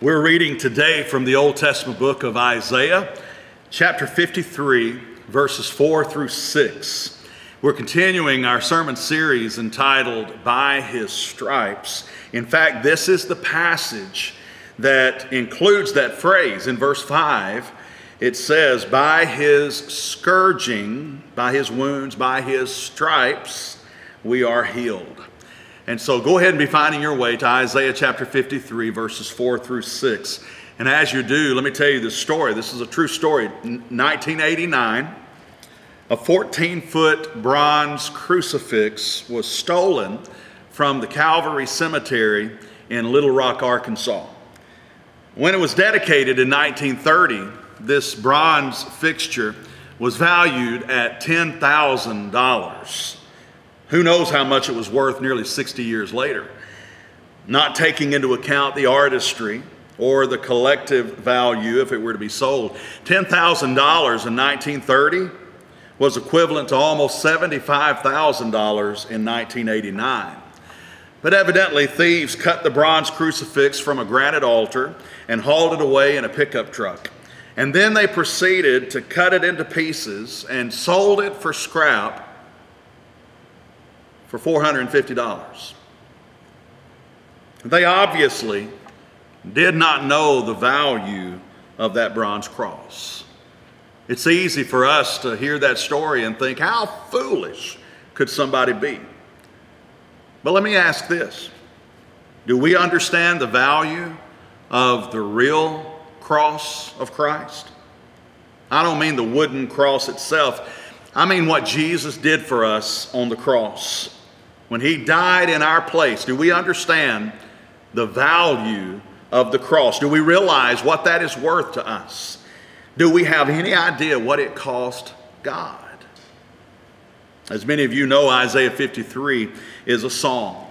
We're reading today from the Old Testament book of Isaiah, chapter 53, verses 4 through 6. We're continuing our sermon series entitled By His Stripes. In fact, this is the passage that includes that phrase in verse 5. It says, By His scourging, by His wounds, by His stripes, we are healed. And so go ahead and be finding your way to Isaiah chapter 53, verses 4 through 6. And as you do, let me tell you this story. This is a true story. 1989, a 14 foot bronze crucifix was stolen from the Calvary Cemetery in Little Rock, Arkansas. When it was dedicated in 1930, this bronze fixture was valued at $10,000. Who knows how much it was worth nearly 60 years later? Not taking into account the artistry or the collective value if it were to be sold. $10,000 in 1930 was equivalent to almost $75,000 in 1989. But evidently, thieves cut the bronze crucifix from a granite altar and hauled it away in a pickup truck. And then they proceeded to cut it into pieces and sold it for scrap for $450. They obviously did not know the value of that bronze cross. It's easy for us to hear that story and think, how foolish could somebody be? But let me ask this Do we understand the value of the real cross of Christ? I don't mean the wooden cross itself, I mean what Jesus did for us on the cross when he died in our place, do we understand the value of the cross? Do we realize what that is worth to us? Do we have any idea what it cost God? As many of you know, Isaiah 53 is a song.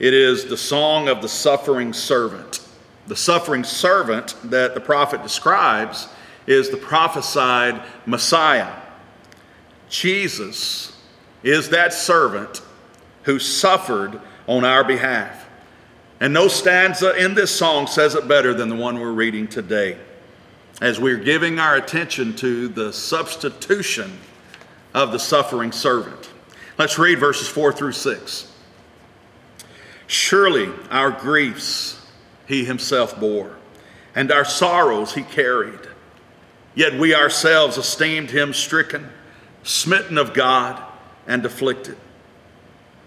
It is the song of the suffering servant. The suffering servant that the prophet describes is the prophesied Messiah. Jesus is that servant who suffered on our behalf. And no stanza in this song says it better than the one we're reading today. As we're giving our attention to the substitution of the suffering servant. Let's read verses 4 through 6. Surely our griefs he himself bore, and our sorrows he carried. Yet we ourselves esteemed him stricken, smitten of God, and afflicted.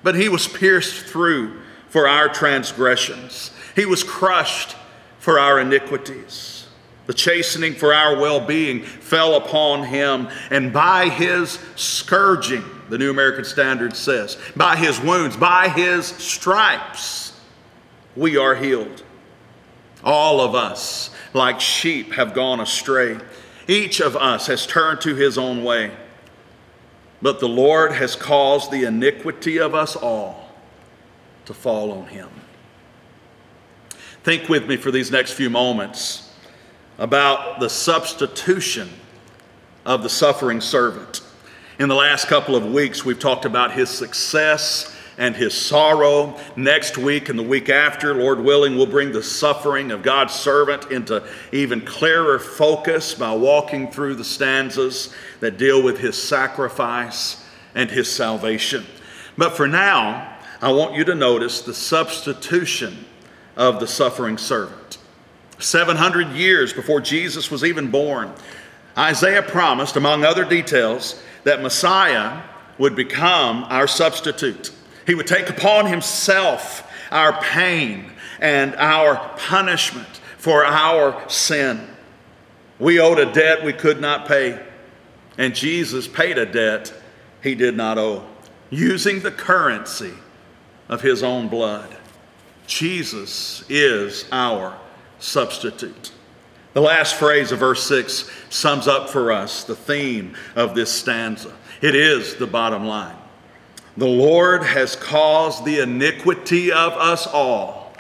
But he was pierced through for our transgressions, he was crushed for our iniquities. The chastening for our well being fell upon him, and by his scourging, the New American Standard says, by his wounds, by his stripes, we are healed. All of us, like sheep, have gone astray. Each of us has turned to his own way. But the Lord has caused the iniquity of us all to fall on him. Think with me for these next few moments about the substitution of the suffering servant. In the last couple of weeks, we've talked about his success and his sorrow. Next week and the week after, Lord willing, we'll bring the suffering of God's servant into even clearer focus by walking through the stanzas that deal with his sacrifice and his salvation. But for now, I want you to notice the substitution of the suffering servant. 700 years before Jesus was even born, Isaiah promised, among other details, that Messiah would become our substitute. He would take upon himself our pain and our punishment for our sin. We owed a debt we could not pay, and Jesus paid a debt he did not owe, using the currency of his own blood. Jesus is our substitute. The last phrase of verse 6 sums up for us the theme of this stanza. It is the bottom line. The Lord has caused the iniquity of us all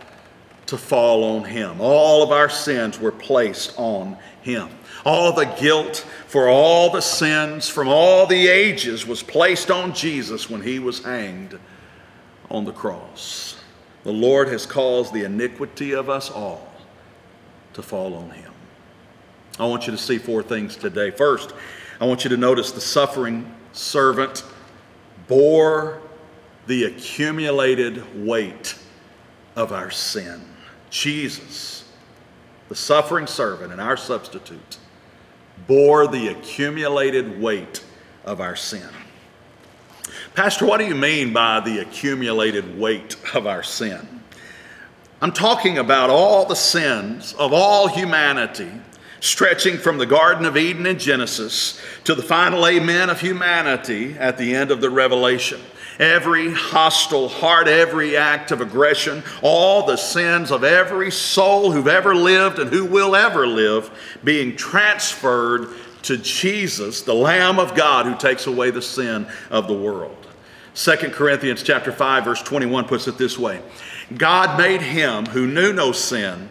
to fall on him. All of our sins were placed on him. All the guilt for all the sins from all the ages was placed on Jesus when he was hanged on the cross. The Lord has caused the iniquity of us all to fall on him. I want you to see four things today. First, I want you to notice the suffering servant bore the accumulated weight of our sin. Jesus, the suffering servant and our substitute, bore the accumulated weight of our sin. Pastor, what do you mean by the accumulated weight of our sin? I'm talking about all the sins of all humanity, stretching from the Garden of Eden in Genesis to the final amen of humanity at the end of the Revelation every hostile heart, every act of aggression, all the sins of every soul who've ever lived and who will ever live being transferred to Jesus, the Lamb of God who takes away the sin of the world. 2 Corinthians chapter 5 verse 21 puts it this way. God made him who knew no sin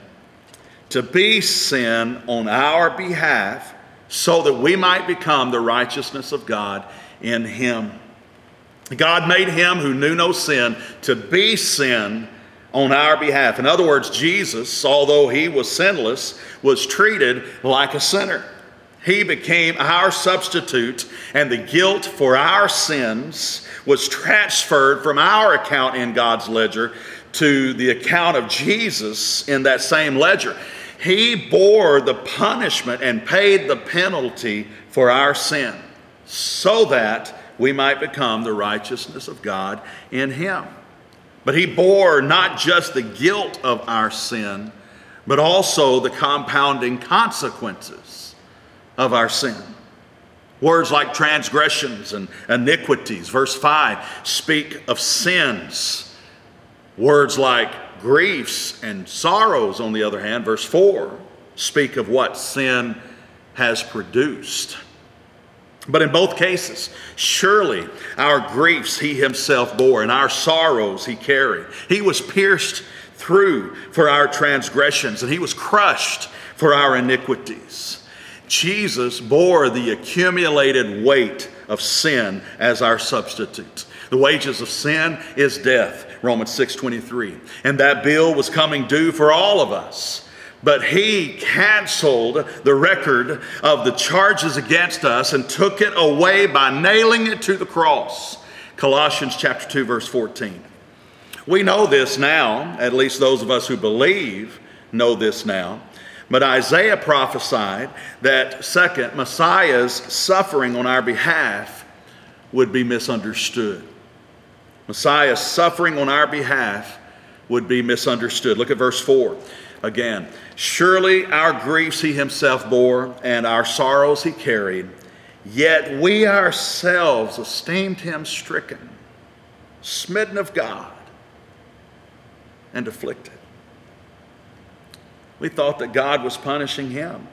to be sin on our behalf so that we might become the righteousness of God in him. God made him who knew no sin to be sin on our behalf. In other words, Jesus, although he was sinless, was treated like a sinner. He became our substitute, and the guilt for our sins was transferred from our account in God's ledger to the account of Jesus in that same ledger. He bore the punishment and paid the penalty for our sin so that we might become the righteousness of God in him. But he bore not just the guilt of our sin, but also the compounding consequences of our sin. Words like transgressions and iniquities, verse 5, speak of sins. Words like griefs and sorrows, on the other hand, verse 4, speak of what sin has produced. But in both cases, surely our griefs he himself bore and our sorrows he carried. He was pierced through for our transgressions and he was crushed for our iniquities. Jesus bore the accumulated weight of sin as our substitute. The wages of sin is death, Romans 6:23. And that bill was coming due for all of us. But he canceled the record of the charges against us and took it away by nailing it to the cross. Colossians chapter 2 verse 14. We know this now, at least those of us who believe know this now. But Isaiah prophesied that second, Messiah's suffering on our behalf would be misunderstood. Messiah's suffering on our behalf would be misunderstood. Look at verse 4 again. Surely our griefs he himself bore, and our sorrows he carried. Yet we ourselves esteemed him stricken, smitten of God, and afflicted. We thought that God was punishing him,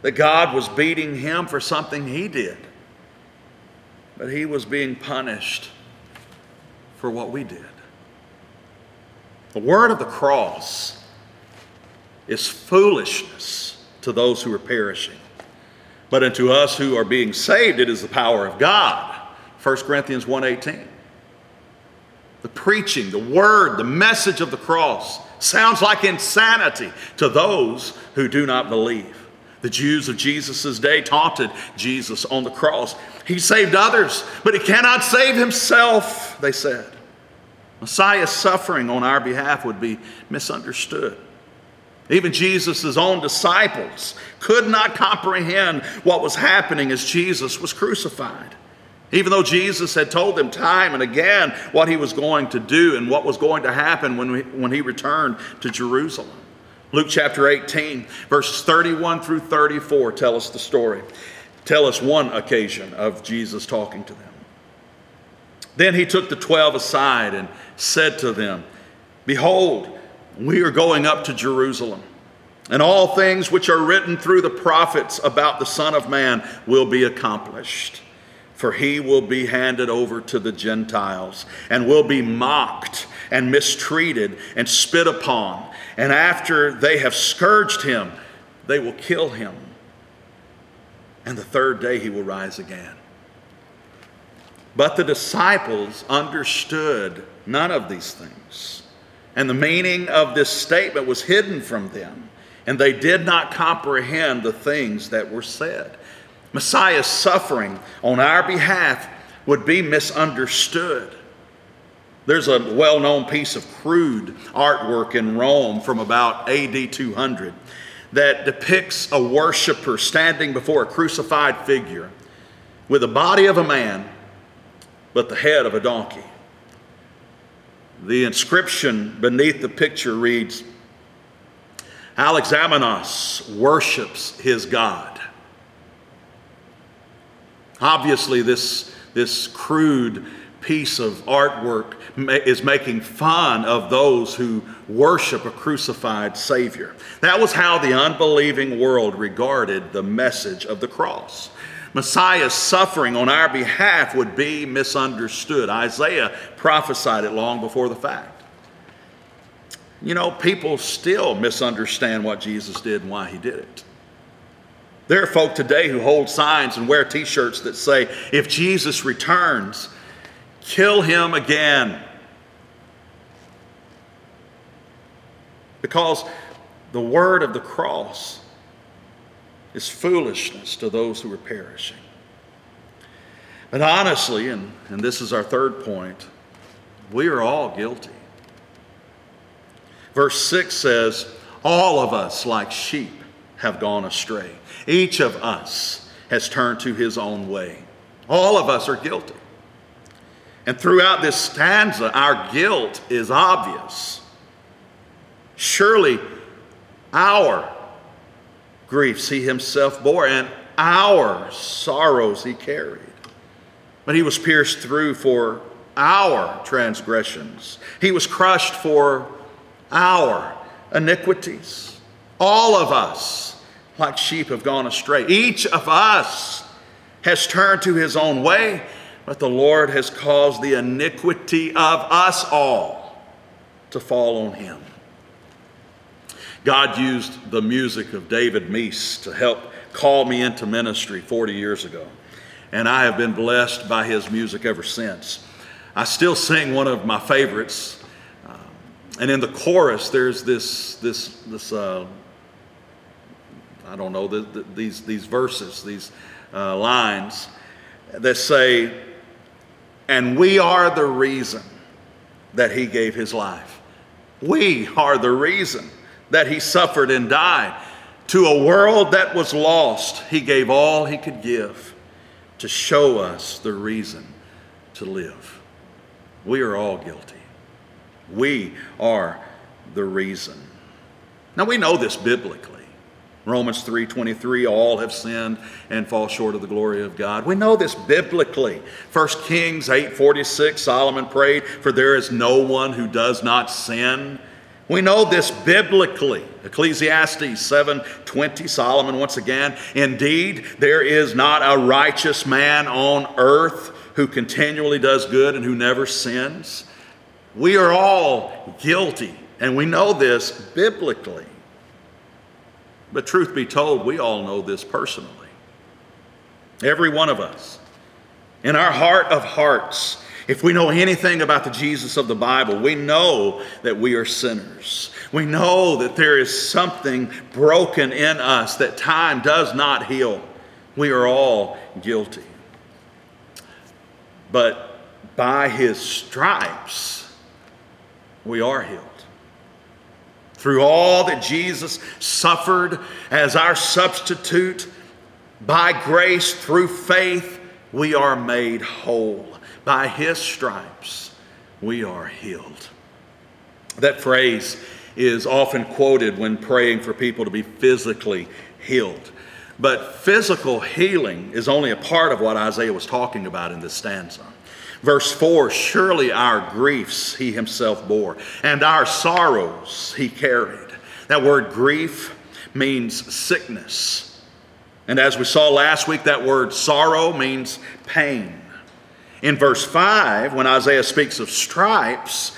that God was beating him for something he did, but he was being punished for what we did. The word of the cross is foolishness to those who are perishing. But unto us who are being saved, it is the power of God. 1 Corinthians 1:18. The preaching, the word, the message of the cross sounds like insanity to those who do not believe. The Jews of Jesus' day taunted Jesus on the cross. He saved others, but he cannot save himself, they said. Messiah's suffering on our behalf would be misunderstood. Even Jesus' own disciples could not comprehend what was happening as Jesus was crucified. Even though Jesus had told them time and again what he was going to do and what was going to happen when, we, when he returned to Jerusalem. Luke chapter 18, verses 31 through 34 tell us the story. Tell us one occasion of Jesus talking to them. Then he took the twelve aside and said to them, Behold, we are going up to Jerusalem, and all things which are written through the prophets about the Son of Man will be accomplished. For he will be handed over to the Gentiles, and will be mocked and mistreated and spit upon. And after they have scourged him, they will kill him. And the third day he will rise again. But the disciples understood none of these things And the meaning of this statement was hidden from them, and they did not comprehend the things that were said. Messiah's suffering on our behalf would be misunderstood. There's a well known piece of crude artwork in Rome from about AD 200 that depicts a worshiper standing before a crucified figure with the body of a man, but the head of a donkey. The inscription beneath the picture reads Alexamenos worships his God. Obviously, this, this crude piece of artwork is making fun of those who worship a crucified Savior. That was how the unbelieving world regarded the message of the cross. Messiah's suffering on our behalf would be misunderstood. Isaiah prophesied it long before the fact. You know, people still misunderstand what Jesus did and why he did it. There are folk today who hold signs and wear t shirts that say, if Jesus returns, kill him again. Because the word of the cross is foolishness to those who are perishing. But honestly, and, and this is our third point, we are all guilty. Verse 6 says, All of us, like sheep, have gone astray. Each of us has turned to his own way. All of us are guilty. And throughout this stanza, our guilt is obvious. Surely our griefs he himself bore, and our sorrows he carried. But he was pierced through for our transgressions, he was crushed for our iniquities. All of us, like sheep, have gone astray. Each of us has turned to his own way, but the Lord has caused the iniquity of us all to fall on him. God used the music of David Meece to help call me into ministry 40 years ago. And I have been blessed by his music ever since. I still sing one of my favorites. Uh, and in the chorus, there's this, this, this uh, I don't know, the, the, these, these verses, these uh, lines that say, And we are the reason that he gave his life. We are the reason that he suffered and died. To a world that was lost, he gave all he could give to show us the reason to live. We are all guilty. We are the reason. Now we know this biblically. Romans 3:23 all have sinned and fall short of the glory of God. We know this biblically. 1 Kings 8:46 Solomon prayed, "For there is no one who does not sin." We know this biblically. Ecclesiastes 7:20 Solomon once again, indeed there is not a righteous man on earth who continually does good and who never sins. We are all guilty and we know this biblically. But truth be told, we all know this personally. Every one of us. In our heart of hearts, if we know anything about the Jesus of the Bible, we know that we are sinners. We know that there is something broken in us that time does not heal. We are all guilty. But by his stripes, we are healed. Through all that Jesus suffered as our substitute, by grace, through faith, we are made whole. By his stripes we are healed. That phrase is often quoted when praying for people to be physically healed. But physical healing is only a part of what Isaiah was talking about in this stanza. Verse 4 Surely our griefs he himself bore, and our sorrows he carried. That word grief means sickness. And as we saw last week, that word sorrow means pain. In verse 5, when Isaiah speaks of stripes,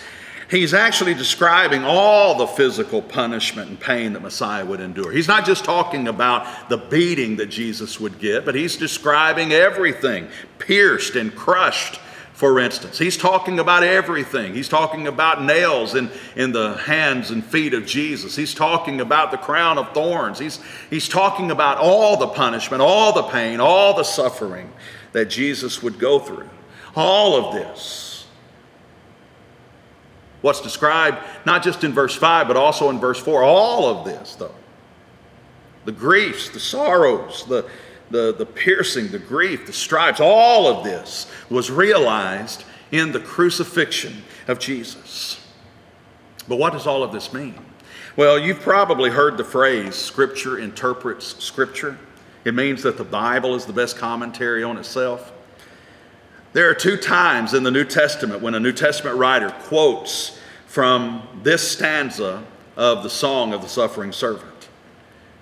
he's actually describing all the physical punishment and pain that Messiah would endure. He's not just talking about the beating that Jesus would get, but he's describing everything pierced and crushed for instance. He's talking about everything. He's talking about nails in, in the hands and feet of Jesus. He's talking about the crown of thorns. He's, he's talking about all the punishment, all the pain, all the suffering that Jesus would go through. All of this. What's described not just in verse 5, but also in verse 4. All of this, though. The griefs, the sorrows, the, the, the piercing, the grief, the stripes, all of this was realized in the crucifixion of Jesus. But what does all of this mean? Well, you've probably heard the phrase, Scripture interprets Scripture. It means that the Bible is the best commentary on itself. There are two times in the New Testament when a New Testament writer quotes from this stanza of the Song of the Suffering Servant.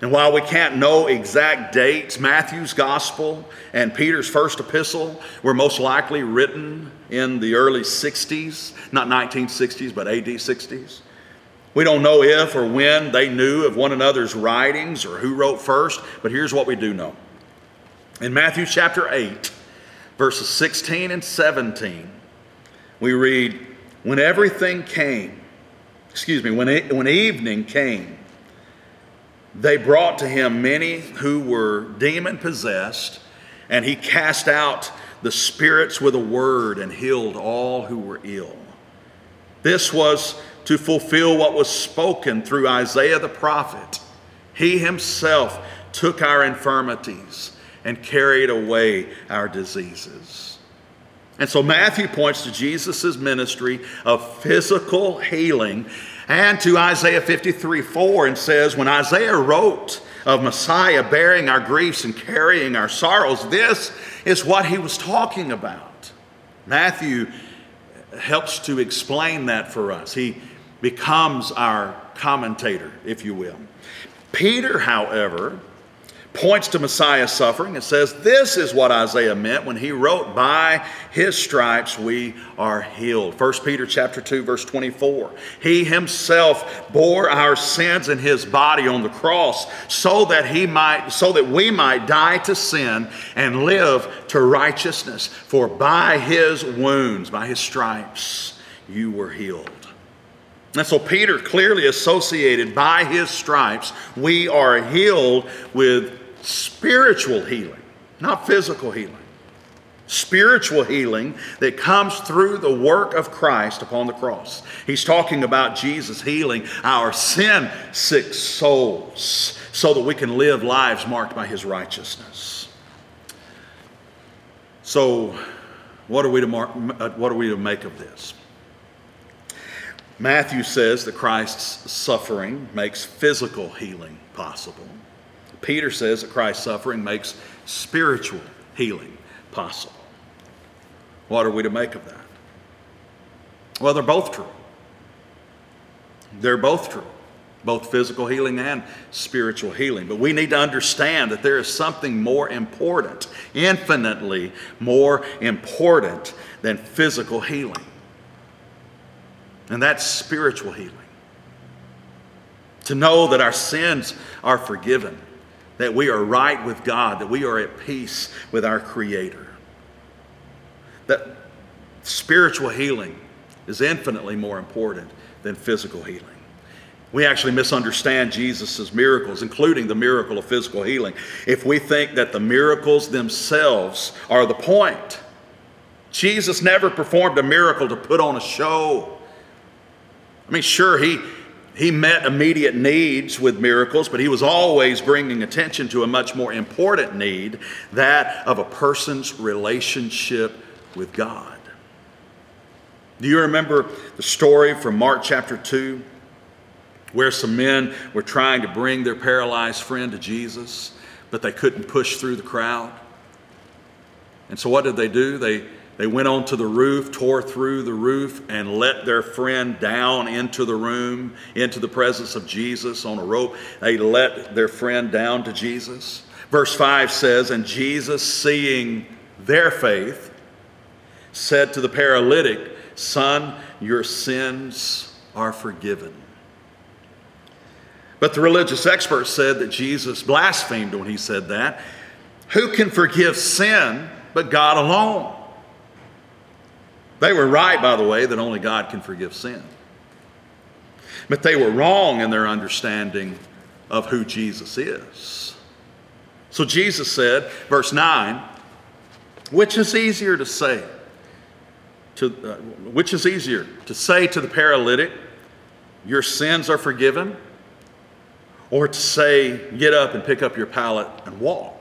And while we can't know exact dates, Matthew's gospel and Peter's first epistle were most likely written in the early 60s, not 1960s, but AD 60s. We don't know if or when they knew of one another's writings or who wrote first, but here's what we do know. In Matthew chapter 8, verses 16 and 17, we read, When everything came, excuse me, when, when evening came, they brought to him many who were demon possessed, and he cast out the spirits with a word and healed all who were ill. This was to fulfill what was spoken through Isaiah the prophet. He himself took our infirmities and carried away our diseases. And so Matthew points to Jesus' ministry of physical healing and to Isaiah 53 4 and says, When Isaiah wrote of Messiah bearing our griefs and carrying our sorrows, this is what he was talking about. Matthew helps to explain that for us. He becomes our commentator, if you will. Peter, however, points to Messiah's suffering and says this is what Isaiah meant when he wrote by his stripes we are healed. 1 Peter chapter 2 verse 24. He himself bore our sins in his body on the cross so that he might so that we might die to sin and live to righteousness for by his wounds by his stripes you were healed. And so Peter clearly associated by his stripes, we are healed with spiritual healing, not physical healing. Spiritual healing that comes through the work of Christ upon the cross. He's talking about Jesus healing our sin sick souls so that we can live lives marked by his righteousness. So, what are we to, mark, uh, what are we to make of this? Matthew says that Christ's suffering makes physical healing possible. Peter says that Christ's suffering makes spiritual healing possible. What are we to make of that? Well, they're both true. They're both true, both physical healing and spiritual healing. But we need to understand that there is something more important, infinitely more important than physical healing. And that's spiritual healing. To know that our sins are forgiven that we are right with God, that we are at peace with our Creator. That spiritual healing is infinitely more important than physical healing. We actually misunderstand Jesus' miracles, including the miracle of physical healing, if we think that the miracles themselves are the point. Jesus never performed a miracle to put on a show. I mean, sure, he, he met immediate needs with miracles, but he was always bringing attention to a much more important need that of a person's relationship with God. Do you remember the story from Mark chapter 2 where some men were trying to bring their paralyzed friend to Jesus, but they couldn't push through the crowd? And so what did they do? They they went onto the roof, tore through the roof, and let their friend down into the room, into the presence of Jesus on a rope. They let their friend down to Jesus. Verse 5 says, And Jesus, seeing their faith, said to the paralytic, Son, your sins are forgiven. But the religious experts said that Jesus blasphemed when he said that. Who can forgive sin but God alone? They were right, by the way, that only God can forgive sin. But they were wrong in their understanding of who Jesus is. So Jesus said, verse 9, which is easier to say? To, uh, which is easier to say to the paralytic, Your sins are forgiven, or to say, Get up and pick up your pallet and walk?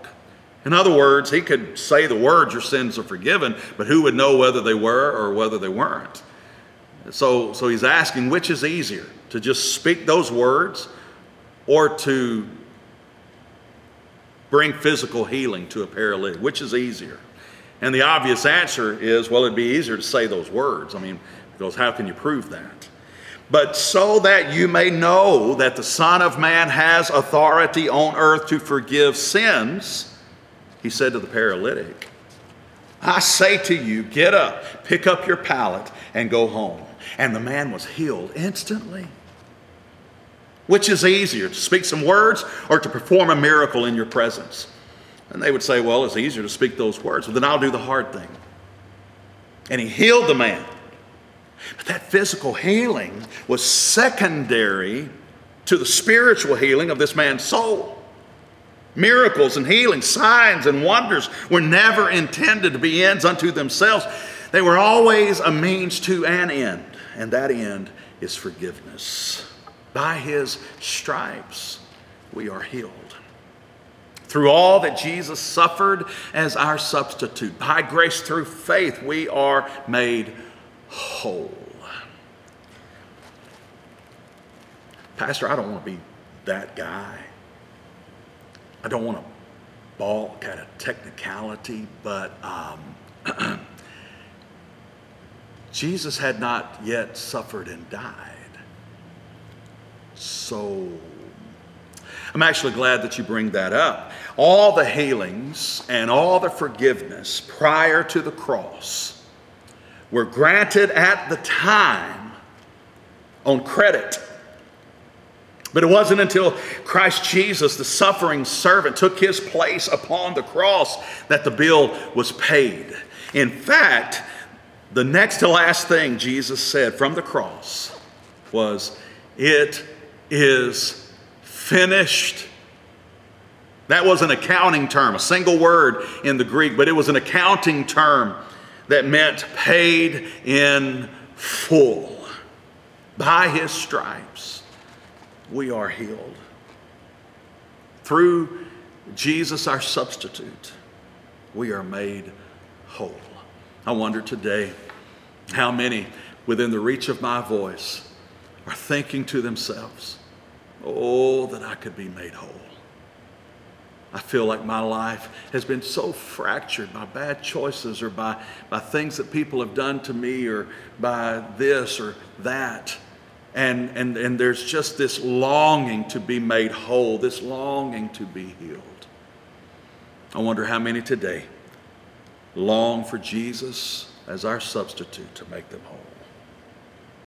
In other words, he could say the words, Your sins are forgiven, but who would know whether they were or whether they weren't? So, so he's asking, which is easier, to just speak those words or to bring physical healing to a paralytic? Which is easier? And the obvious answer is well, it'd be easier to say those words. I mean, because how can you prove that? But so that you may know that the Son of Man has authority on earth to forgive sins, he said to the paralytic, I say to you, get up, pick up your pallet, and go home. And the man was healed instantly. Which is easier, to speak some words or to perform a miracle in your presence? And they would say, Well, it's easier to speak those words. Well, then I'll do the hard thing. And he healed the man. But that physical healing was secondary to the spiritual healing of this man's soul. Miracles and healing, signs and wonders were never intended to be ends unto themselves. They were always a means to an end, and that end is forgiveness. By his stripes, we are healed through all that Jesus suffered as our substitute. By grace through faith, we are made whole. Pastor, I don't want to be that guy. I don't want to balk at a technicality, but um, Jesus had not yet suffered and died. So I'm actually glad that you bring that up. All the healings and all the forgiveness prior to the cross were granted at the time on credit. But it wasn't until Christ Jesus, the suffering servant, took his place upon the cross that the bill was paid. In fact, the next to last thing Jesus said from the cross was, It is finished. That was an accounting term, a single word in the Greek, but it was an accounting term that meant paid in full. By his stripes, we are healed. Through Jesus, our substitute, we are made whole. I wonder today how many within the reach of my voice are thinking to themselves, Oh, that I could be made whole. I feel like my life has been so fractured by bad choices or by, by things that people have done to me or by this or that. And, and, and there's just this longing to be made whole, this longing to be healed. I wonder how many today long for Jesus as our substitute to make them whole.